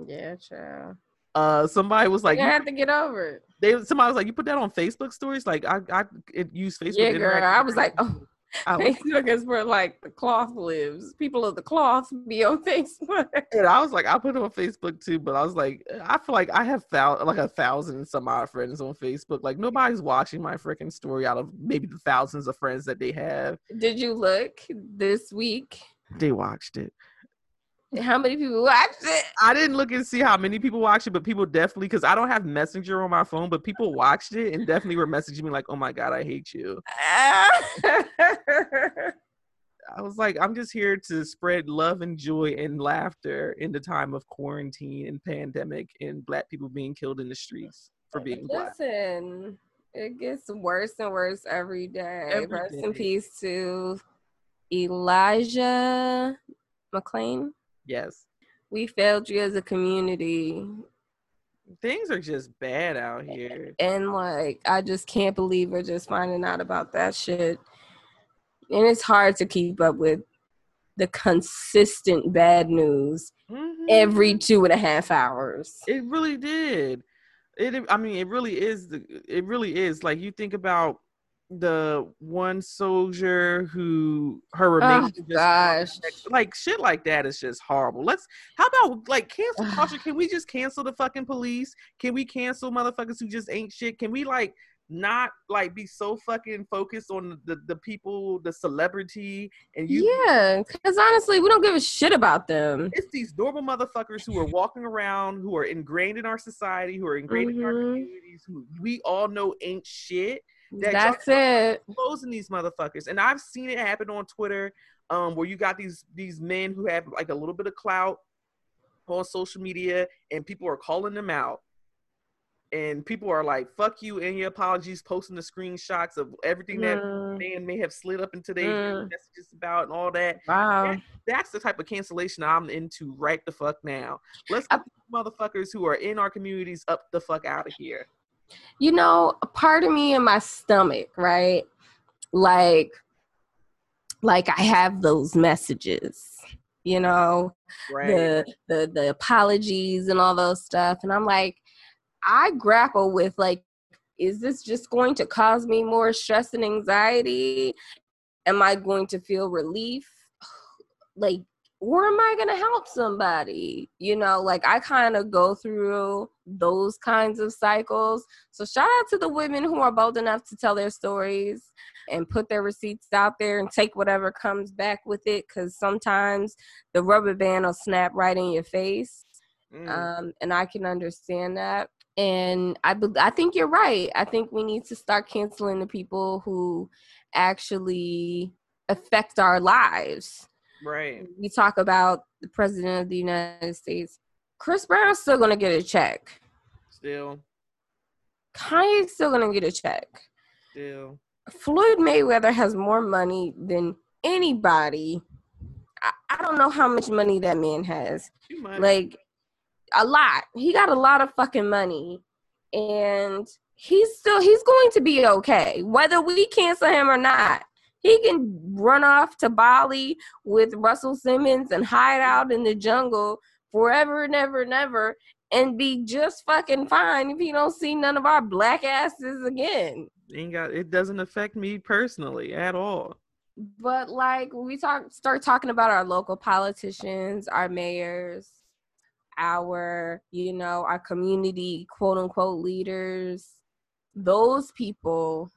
Yeah, child. Uh, somebody was like, you "You have to get over it. they somebody was like, you put that on Facebook stories? Like I I it, use Facebook. Yeah, girl. I was like, oh, I was, Facebook is where like the cloth lives. People of the cloth be on Facebook. and I was like, I put it on Facebook too, but I was like, I feel like I have thou- like a thousand and some odd friends on Facebook. Like nobody's watching my freaking story out of maybe the thousands of friends that they have. Did you look this week? They watched it. How many people watched it? I didn't look and see how many people watched it, but people definitely because I don't have Messenger on my phone, but people watched it and definitely were messaging me like, "Oh my god, I hate you." I was like, I'm just here to spread love and joy and laughter in the time of quarantine and pandemic and black people being killed in the streets for being black. Listen, it gets worse and worse every day. Every Rest day. in peace to Elijah McClain. Yes. We failed you as a community. Things are just bad out here. And like, I just can't believe we're just finding out about that shit. And it's hard to keep up with the consistent bad news Mhm. every two and a half hours. It really did. It. I mean, it really is. The, it really is. Like you think about the one soldier who her remains. Oh, gosh. Like shit like that is just horrible. Let's. How about like cancel culture? Can we just cancel the fucking police? Can we cancel motherfuckers who just ain't shit? Can we like not like be so fucking focused on the the people, the celebrity, and you yeah, because honestly, we don't give a shit about them. it's these normal motherfuckers who are walking around, who are ingrained in our society, who are ingrained in our Mhm. communities, who we all know ain't shit. That That's it. exposing these motherfuckers. And I've seen it happen on Twitter, um, where you got these these men who have like a little bit of clout on social media, and people are calling them out. And people are like, "Fuck you!" and your apologies, posting the screenshots of everything that Mm, man may have slid up into their Mm. messages about and all that. wow. That's the type of cancellation I'm into right the fuck now. Let's I- get these motherfuckers who are in our communities up the fuck out of here. You know, a part of me in my stomach, right? Like, like I have those messages, you know, Right. the the the apologies and all those stuff, and I'm like, I grapple with like, is this just going to cause me more stress and anxiety? Am I going to feel relief? Like, or am I going to help somebody? You know, like I kind of go through those kinds of cycles. So, shout out to the women who are bold enough to tell their stories and put their receipts out there and take whatever comes back with it. Because sometimes the rubber band will snap right in your face. Mm. Um, and I can understand that. And I, be- I think you're right. I think we need to start canceling the people who actually affect our lives right. we talk about the president of the United States, Chris Brown's still gonna get a check. Still. Kanye's still gonna get a check. Still. Floyd Mayweather has more money than anybody. I, I don't know how much money that man has. Like a lot. He got a lot of fucking money. And he's still he's going to be okay. Whether we cancel him or not. He can run off to Bali with Russell Simmons and hide out in the jungle forever and ever and ever and be just fucking fine if he don't see none of our black asses again. ain't got it doesn't affect me personally at all. But like when we talk start talking about our local politicians, our mayors, our, you know, our community quote unquote leaders, those people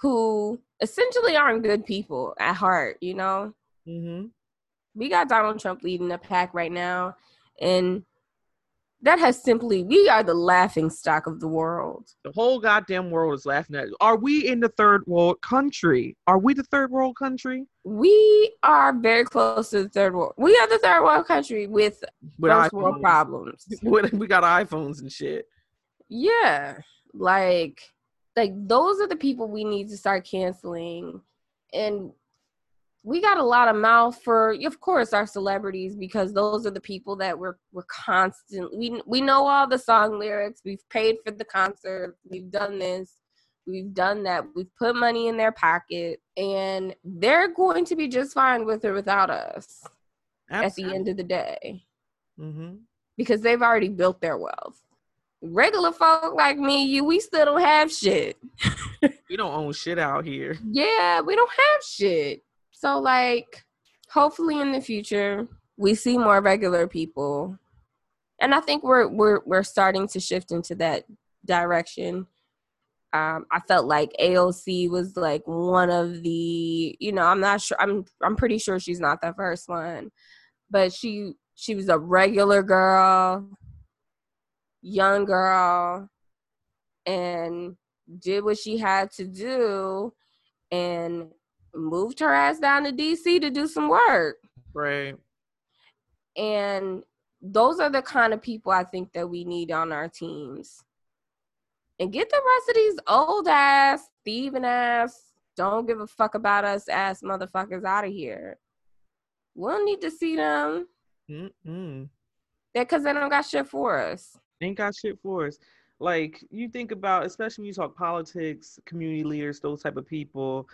who essentially aren't good people at heart, you know? Mm-hmm. We got Donald Trump leading the pack right now, and that has simply we are the laughing stock of the world. The whole goddamn world is laughing at. Us. Are we in the third world country? Are we the third world country? We are very close to the third world. We are the third world country with With first world problems. We got iPhones and shit. Yeah, like like those are the people we need to start canceling, and we got a lot of mouth for, of course, our celebrities because those are the people that we're we're constantly we we know all the song lyrics. We've paid for the concert. We've done this. We've done that. We've put money in their pocket, and they're going to be just fine with or without us at the end of the day Mm-hmm. because they've already built their wealth. Regular folk like me, you, we still don't have shit. We don't own shit out here. Yeah, we don't have shit. So like, hopefully in the future we see more regular people, and I think we're we're we're starting to shift into that direction. Um, I felt like AOC was like one of the, you know, I'm not sure. I'm I'm pretty sure she's not the first one, but she she was a regular girl, young girl, and did what she had to do, and moved her ass down to DC to do some work. Right. And those are the kind of people I think that we need on our teams. And get the rest of these old ass, thieving ass, don't give a fuck about us ass motherfuckers out of here. We don't need to see them Mm-mm. because they don't got shit for us. Ain't got shit for us. Like you think about, especially when you talk politics, community leaders, those type of people.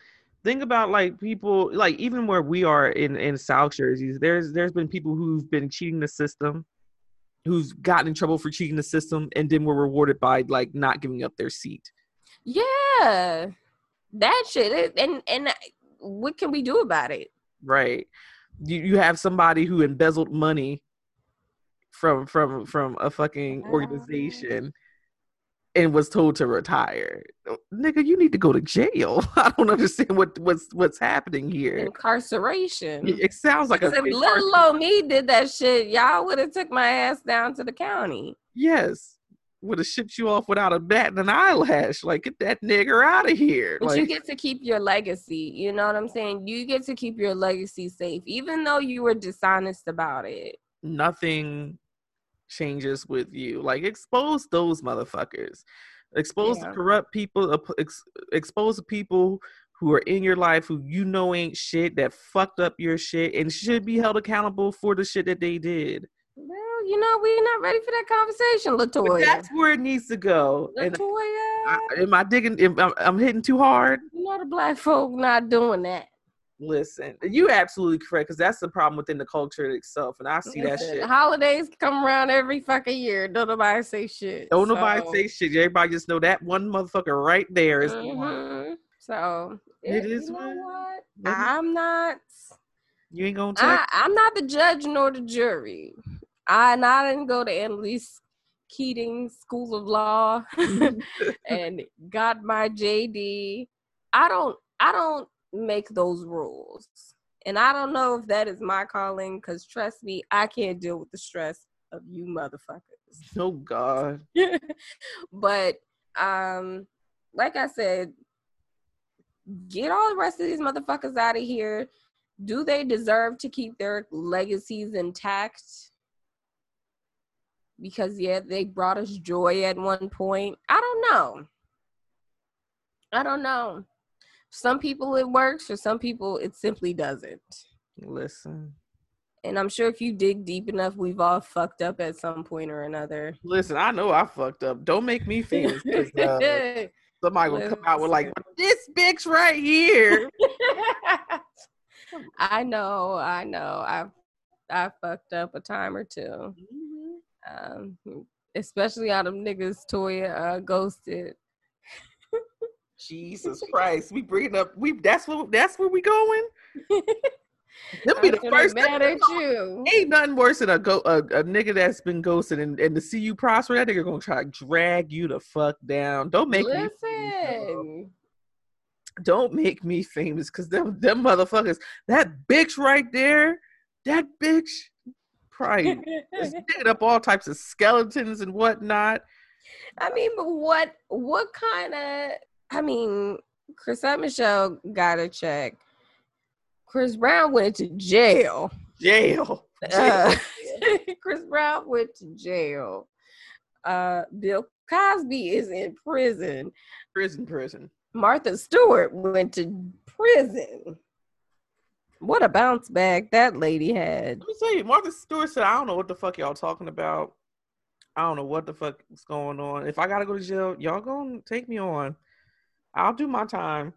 Think about like people, like even where we are in in South Jersey. There's there's been people who've been cheating the system, who's gotten in trouble for cheating the system, and then were rewarded by like not giving up their seat. Yeah, that shit. And and what can we do about it? Right. You you have somebody who embezzled money from from from a fucking oh, organization and was told to retire. Nigga, you need to go to jail. I don't understand what what's what's happening here. Incarceration. It, it sounds like a If little old me did that shit, y'all would have took my ass down to the county. yes. would have shipped you off without a bat and an eyelash. Like, get that nigger out of here. But like, you get to keep your legacy. You know what I'm saying? You get to keep your legacy safe, even though you were dishonest about it. nothing changes with you. Like, expose those motherfuckers. Expose Yeah. the corrupt people. Ex- expose the people who are in your life who you know ain't shit that fucked up your shit and should be held accountable for the shit that they did. Well, you know, we're not ready for that conversation, But Latoya. that's where it needs to go. Latoya, I, am I digging? Am, I'm, I'm hitting too hard. you know the black folk not doing that. Listen, you absolutely correct because that's the problem within the culture itself, and I see that shit. Holidays come around every fucking year. Don't nobody say shit. Don't nobody say shit. Everybody just know that one motherfucker right there is the one. Mhm. So It eh, is You know what- what? what is- I'm not. You ain't gonna. I, I'm not the judge nor the jury. I and I didn't go to Annalise Keating School of Law and got my JD. I don't. I don't make those rules, and I don't know if that is my calling. Cause trust me, I can't deal with the stress of you motherfuckers. oh God. but um, like I said, get all the rest of these motherfuckers out of here. Do they deserve to keep their legacies intact? Because yeah, they brought us joy at one point. I don't know. I don't know. Some people it works, for some people it simply doesn't. Listen, And I'm sure if you dig deep enough, we've all fucked up at some point or another. listen. I know I fucked up. Don't make me famous. 'cause, uh, somebody will come out with like this bitch right here. I know, I know. I I fucked up a time or two. Um, especially out of niggas Toya uh, ghosted. Jesus Christ, we bringing up. We that's what that's where we going. Them be the first. mad at you. Ain't nothing worse than a go a, a nigga that's been ghosted and, and to see you prosper. That nigga gonna try to drag you the fuck down. Don't make me famous. Listen, don't make me famous because them them motherfuckers. That bitch right there. That bitch. Probably is digging up all types of skeletons and whatnot. I mean, but what what kind of? I mean, Chrisette Michele got a check. Chris Brown went to jail. Jail. Uh, Chris Brown went to jail. Uh, Bill Cosby is in prison. prison, prison. Martha Stewart went to prison. What a bounce back that lady had. Let me tell you, Martha Stewart said, I don't know what the fuck y'all talking about. I don't know what the fuck is going on. If I gotta go to jail, y'all gonna take me on. I'll do my time.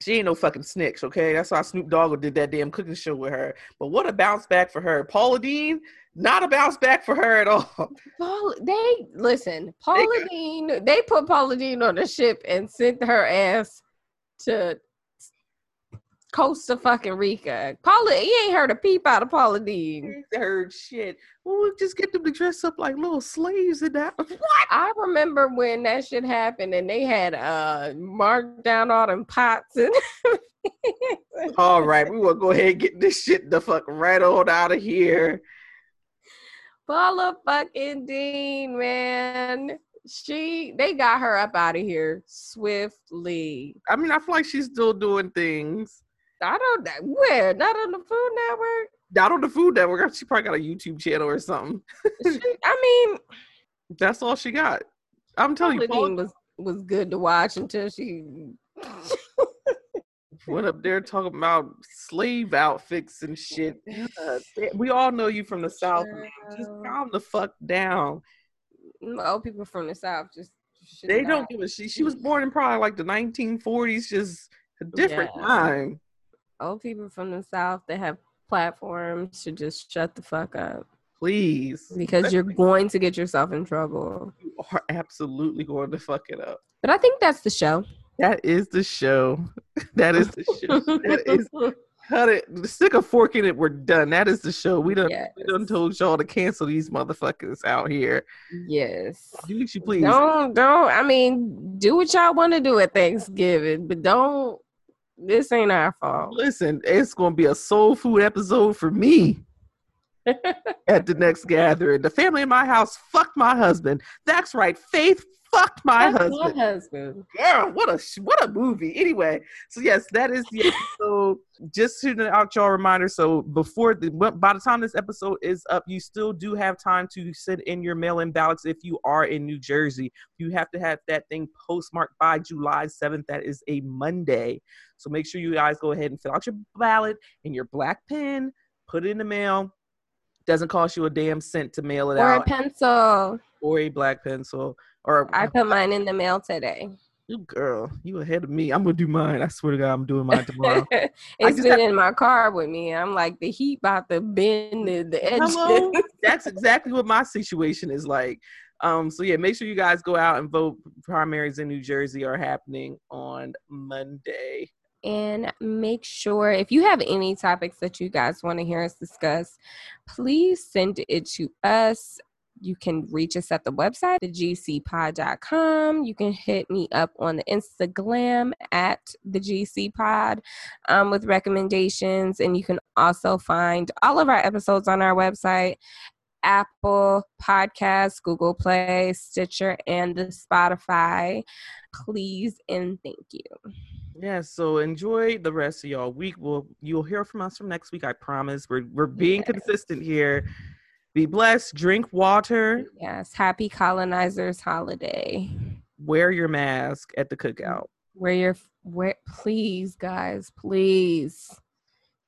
She ain't no fucking snitch, okay? That's why Snoop Dogg did that damn cooking show with her. But what a bounce back for her. Paula Deen, not a bounce back for her at all. Paul, they listen. Paula Deen, they put Paula Deen on a ship and sent her ass to Costa fucking Rica. Paula, he ain't heard a peep out of Paula Deen. Heard shit. Well, we just get them to dress up like little slaves and that. What? I remember when that shit happened and they had uh marked down all them pots and All right, we will go ahead and get this shit the fuck right on out of here. Paula fucking Deen, man. She they got her up out of here swiftly. I mean, I feel like she's still doing things. I don't know where, not on the Food Network. Not on the Food Network. She probably got a YouTube channel or something. She- I mean, That's all she got. I'm telling you, Paul was was good to watch until she went up there talking about slave outfits and shit. We all know you from the South. Just calm the fuck down. old people from the South just They don't give a shit. She was born in probably like the 1940s, just a different Yeah. time. Old people from the South that have platforms should just shut the fuck up Please. because you're going to get yourself in trouble. You are absolutely going to fuck it up. But I think that's the show. That is the show. That is the show. that is cut it. Stick a fork in it. We're done. That is the show. We done we done Yes. told y'all to cancel these motherfuckers out here. yes. Do what you please. Don't don't. I mean, do what y'all want to do at Thanksgiving, but don't. This ain't our fault. Listen, it's gonna be a soul food episode for me. at the next gathering. The family in my house fucked my husband. That's right. Faith fucked my That's husband. my husband. Girl, what a what a movie. Anyway, so yes, that is the episode. Just to out y'all reminder. So before the by the time this episode is up, you still do have time to send in your mail-in ballots if you are in New Jersey. You have to have that thing postmarked by July 7th. That is a Monday. So make sure you guys go ahead and fill out your ballot in your black pen, put it in the mail. Doesn't cost you a damn cent to mail it out. Or a pencil. or a black pencil, or I put mine in the mail today. you girl, you ahead of me. I'm gonna do mine. I swear to God, I'm doing mine tomorrow. it's been have- in my car with me. I'm like the heat about to bend the, the edges. Hello? That's exactly what my situation is like. Um, so yeah, make sure you guys go out and vote. Primaries in New Jersey are happening on Monday. And make sure if you have any topics that you guys want to hear us discuss, please send it to us. You can reach us at the website, thegcpod.com. You can hit me up on the Instagram at the GCPod um, with recommendations. And you can also find all of our episodes on our website, Apple Podcasts, Google Play, Stitcher, and the Spotify. Please and thank you. Yeah, so enjoy the rest of y'all week. We'll you'll hear from us from next week. I promise. We're we're being Yeah. consistent here. Be blessed. Drink water. Yes, happy colonizers holiday. Wear your mask at the cookout. Where you're where please guys, please.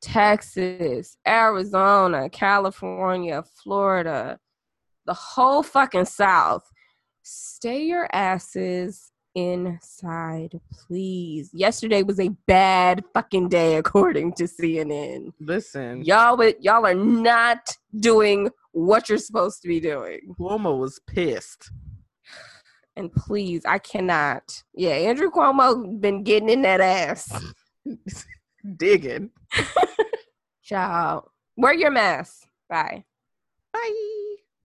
Texas, Arizona, California, Florida, the whole fucking South. Stay your asses inside, please. Yesterday was a bad fucking day according to CNN. Listen, Y'all y'all are not doing what you're supposed to be doing. Cuomo was pissed. And please, I cannot. Yeah, Andrew Cuomo been getting in that ass. Digging. Ciao. Wear your mask. Bye. Bye.